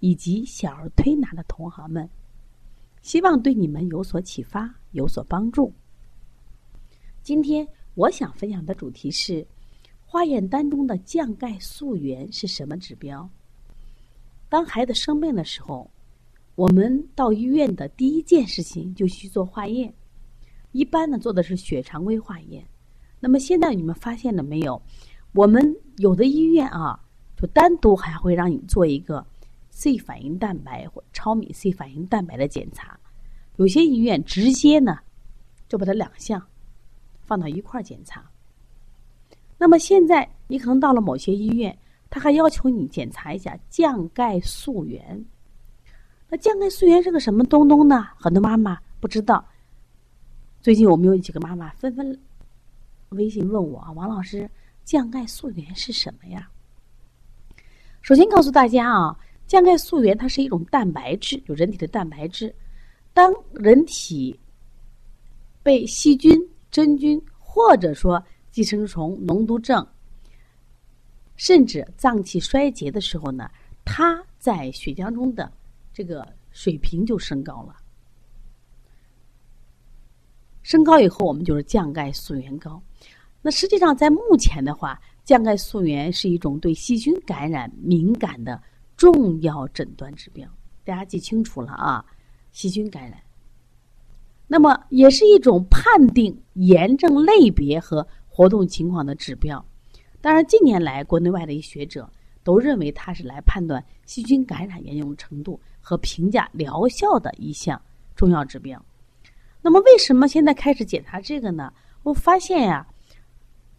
以及小儿推拿的同行们，希望对你们有所启发，有所帮助。今天我想分享的主题是：化验单中的降钙素原是什么指标？当孩子生病的时候，我们到医院的第一件事情就去做化验，一般呢做的是血常规化验。那么现在你们发现了没有？我们有的医院啊，就单独还会让你做一个。C 反应蛋白或超米 C 反应蛋白的检查，有些医院直接呢就把它两项放到一块儿检查。那么现在你可能到了某些医院，他还要求你检查一下降钙素原。那降钙素原是个什么东东呢？很多妈妈不知道。最近我们有几个妈妈纷纷微信问我，王老师，降钙素原是什么呀？首先告诉大家啊。降钙素原它是一种蛋白质，就人体的蛋白质。当人体被细菌、真菌或者说寄生虫、脓毒症，甚至脏器衰竭的时候呢，它在血浆中的这个水平就升高了。升高以后，我们就是降钙素原高。那实际上，在目前的话，降钙素原是一种对细菌感染敏感的。重要诊断指标，大家记清楚了啊！细菌感染，那么也是一种判定炎症类别和活动情况的指标。当然，近年来国内外的一学者都认为它是来判断细菌感染严重程度和评价疗效的一项重要指标。那么，为什么现在开始检查这个呢？我发现呀，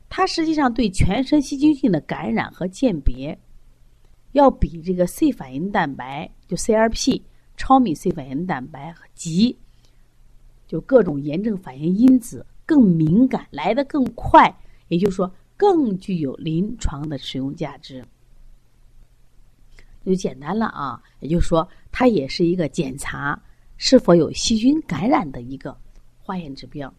它实际上对全身细菌性的感染和鉴别。要比这个 C 反应蛋白，就 CRP、超敏 C 反应蛋白和及就各种炎症反应因子更敏感，来得更快，也就是说更具有临床的使用价值。就简单了啊，也就是说，它也是一个检查是否有细菌感染的一个化验指标。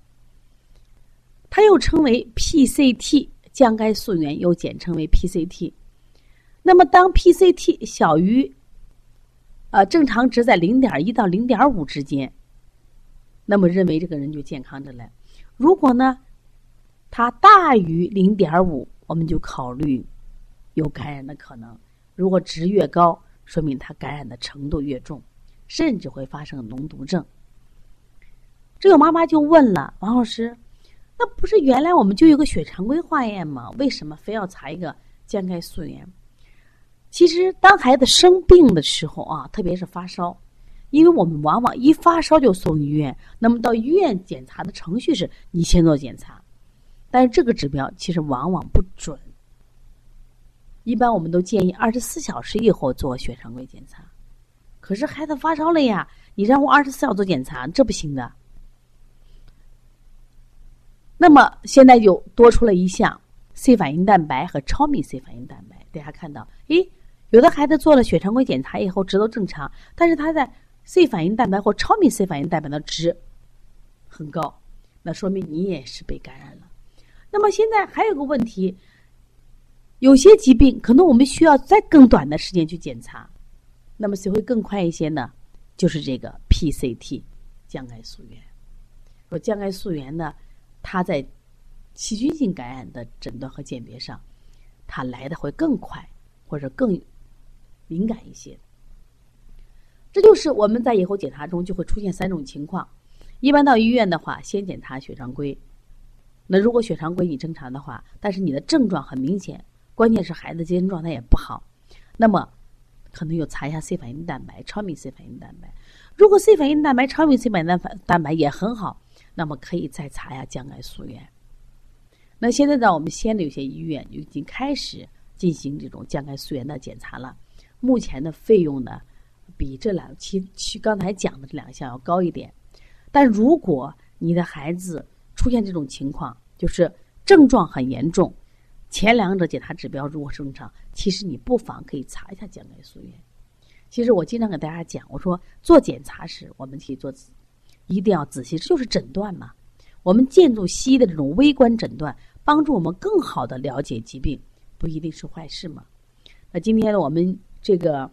它又称为 PCT 降钙素原，又简称为 PCT。那么，当 PCT 小于，呃正常值在零点一到零点五之间，那么认为这个人就健康着了。如果呢，它大于零点五，我们就考虑有感染的可能。如果值越高，说明它感染的程度越重，甚至会发生脓毒症。这个妈妈就问了王老师：“那不是原来我们就有个血常规化验吗？为什么非要查一个降钙素原？”其实，当孩子生病的时候啊，特别是发烧，因为我们往往一发烧就送医院。那么到医院检查的程序是你先做检查，但是这个指标其实往往不准。一般我们都建议二十四小时以后做血常规检查。可是孩子发烧了呀，你让我二十四小时做检查，这不行的。那么现在就多出了一项 C 反应蛋白和超敏 C 反应蛋白，大家看到，诶。有的孩子做了血常规检查以后值都正常，但是他在 C 反应蛋白或超敏 C 反应蛋白的值很高，那说明你也是被感染了。那么现在还有个问题，有些疾病可能我们需要在更短的时间去检查，那么谁会更快一些呢？就是这个 PCT 降钙素原。说降钙素原呢，它在细菌性感染的诊断和鉴别上，它来的会更快，或者更。敏感一些，这就是我们在以后检查中就会出现三种情况。一般到医院的话，先检查血常规。那如果血常规你正常的话，但是你的症状很明显，关键是孩子精神状态也不好，那么可能又查一下 C 反应蛋白、超敏 C 反应蛋白。如果 C 反应蛋白、超敏 C 反应蛋白蛋白也很好，那么可以再查一下降钙素原。那现在在我们西安的有些医院就已经开始进行这种降钙素原的检查了。目前的费用呢，比这两期去刚才讲的这两项要高一点。但如果你的孩子出现这种情况，就是症状很严重，前两者检查指标如果正常，其实你不妨可以查一下降钙素原。其实我经常给大家讲，我说做检查时我们可以做，一定要仔细，这就是诊断嘛。我们借助西医的这种微观诊断，帮助我们更好的了解疾病，不一定是坏事嘛。那今天呢，我们这个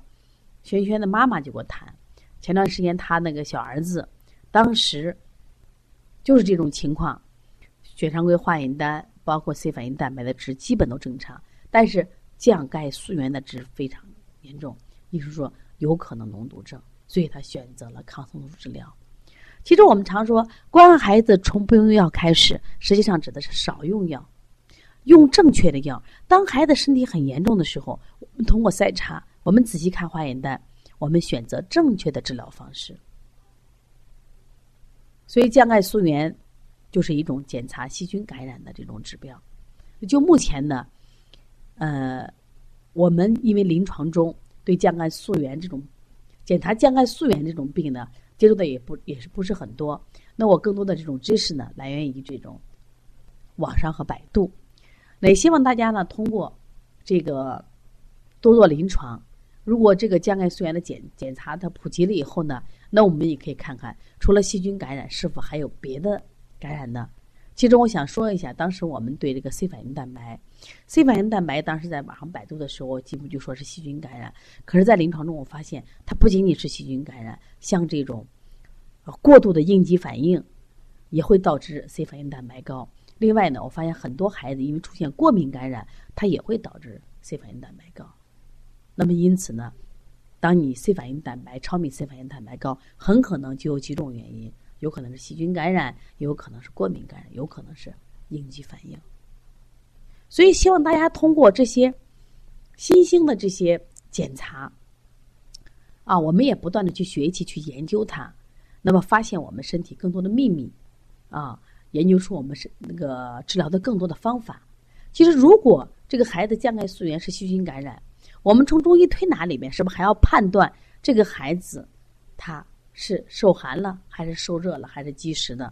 轩轩的妈妈就给我谈，前段时间她那个小儿子，当时就是这种情况，血常规化验单包括 C 反应蛋白的值基本都正常，但是降钙素原的值非常严重，医生说有可能脓毒症，所以他选择了抗生素治疗。其实我们常说，关爱孩子从不用药开始，实际上指的是少用药。用正确的药。当孩子身体很严重的时候，我们通过筛查，我们仔细看化验单，我们选择正确的治疗方式。所以降钙素原就是一种检查细菌感染的这种指标。就目前呢，呃，我们因为临床中对降钙素原这种检查降钙素原这种病呢，接触的也不也是不是很多。那我更多的这种知识呢，来源于这种网上和百度。那也希望大家呢，通过这个多做临床。如果这个降钙素原的检检查它普及了以后呢，那我们也可以看看，除了细菌感染，是否还有别的感染呢？其中我想说一下，当时我们对这个 C 反应蛋白，C 反应蛋白当时在网上百度的时候，几乎就说是细菌感染。可是，在临床中我发现，它不仅仅是细菌感染，像这种过度的应激反应，也会导致 C 反应蛋白高。另外呢，我发现很多孩子因为出现过敏感染，它也会导致 C 反应蛋白高。那么因此呢，当你 C 反应蛋白超密 C 反应蛋白高，很可能就有几种原因，有可能是细菌感染，也有可能是过敏感染，有可能是应激反应。所以希望大家通过这些新兴的这些检查，啊，我们也不断的去学习去研究它，那么发现我们身体更多的秘密，啊。研究出我们是那个治疗的更多的方法。其实，如果这个孩子降钙素原是细菌感染，我们从中医推拿里面是不是还要判断这个孩子他是受寒了还是受热了还是积食的？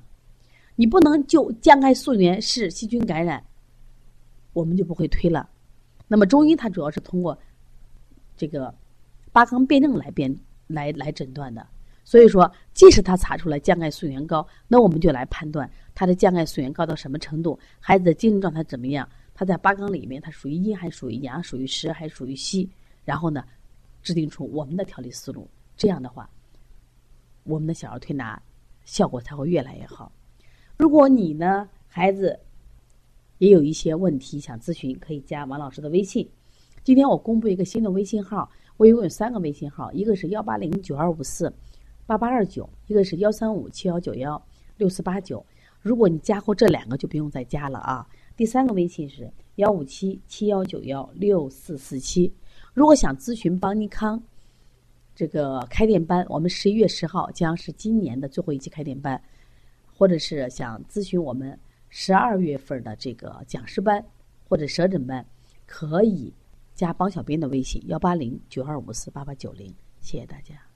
你不能就降钙素原是细菌感染，我们就不会推了。那么中医它主要是通过这个八纲辩证来辨来来诊断的。所以说，即使他查出来降钙素原高，那我们就来判断他的降钙素原高到什么程度，孩子的精神状态怎么样，它在八纲里面它属于阴还是属于阳，属于实还是属于虚，然后呢，制定出我们的调理思路。这样的话，我们的小儿推拿效果才会越来越好。如果你呢，孩子也有一些问题想咨询，可以加王老师的微信。今天我公布一个新的微信号，我一共有三个微信号，一个是幺八零九二五四。八八二九，一个是幺三五七幺九幺六四八九。如果你加过这两个，就不用再加了啊。第三个微信是幺五七七幺九幺六四四七。如果想咨询邦尼康这个开店班，我们十一月十号将是今年的最后一期开店班，或者是想咨询我们十二月份的这个讲师班或者舌诊班，可以加邦小编的微信幺八零九二五四八八九零。谢谢大家。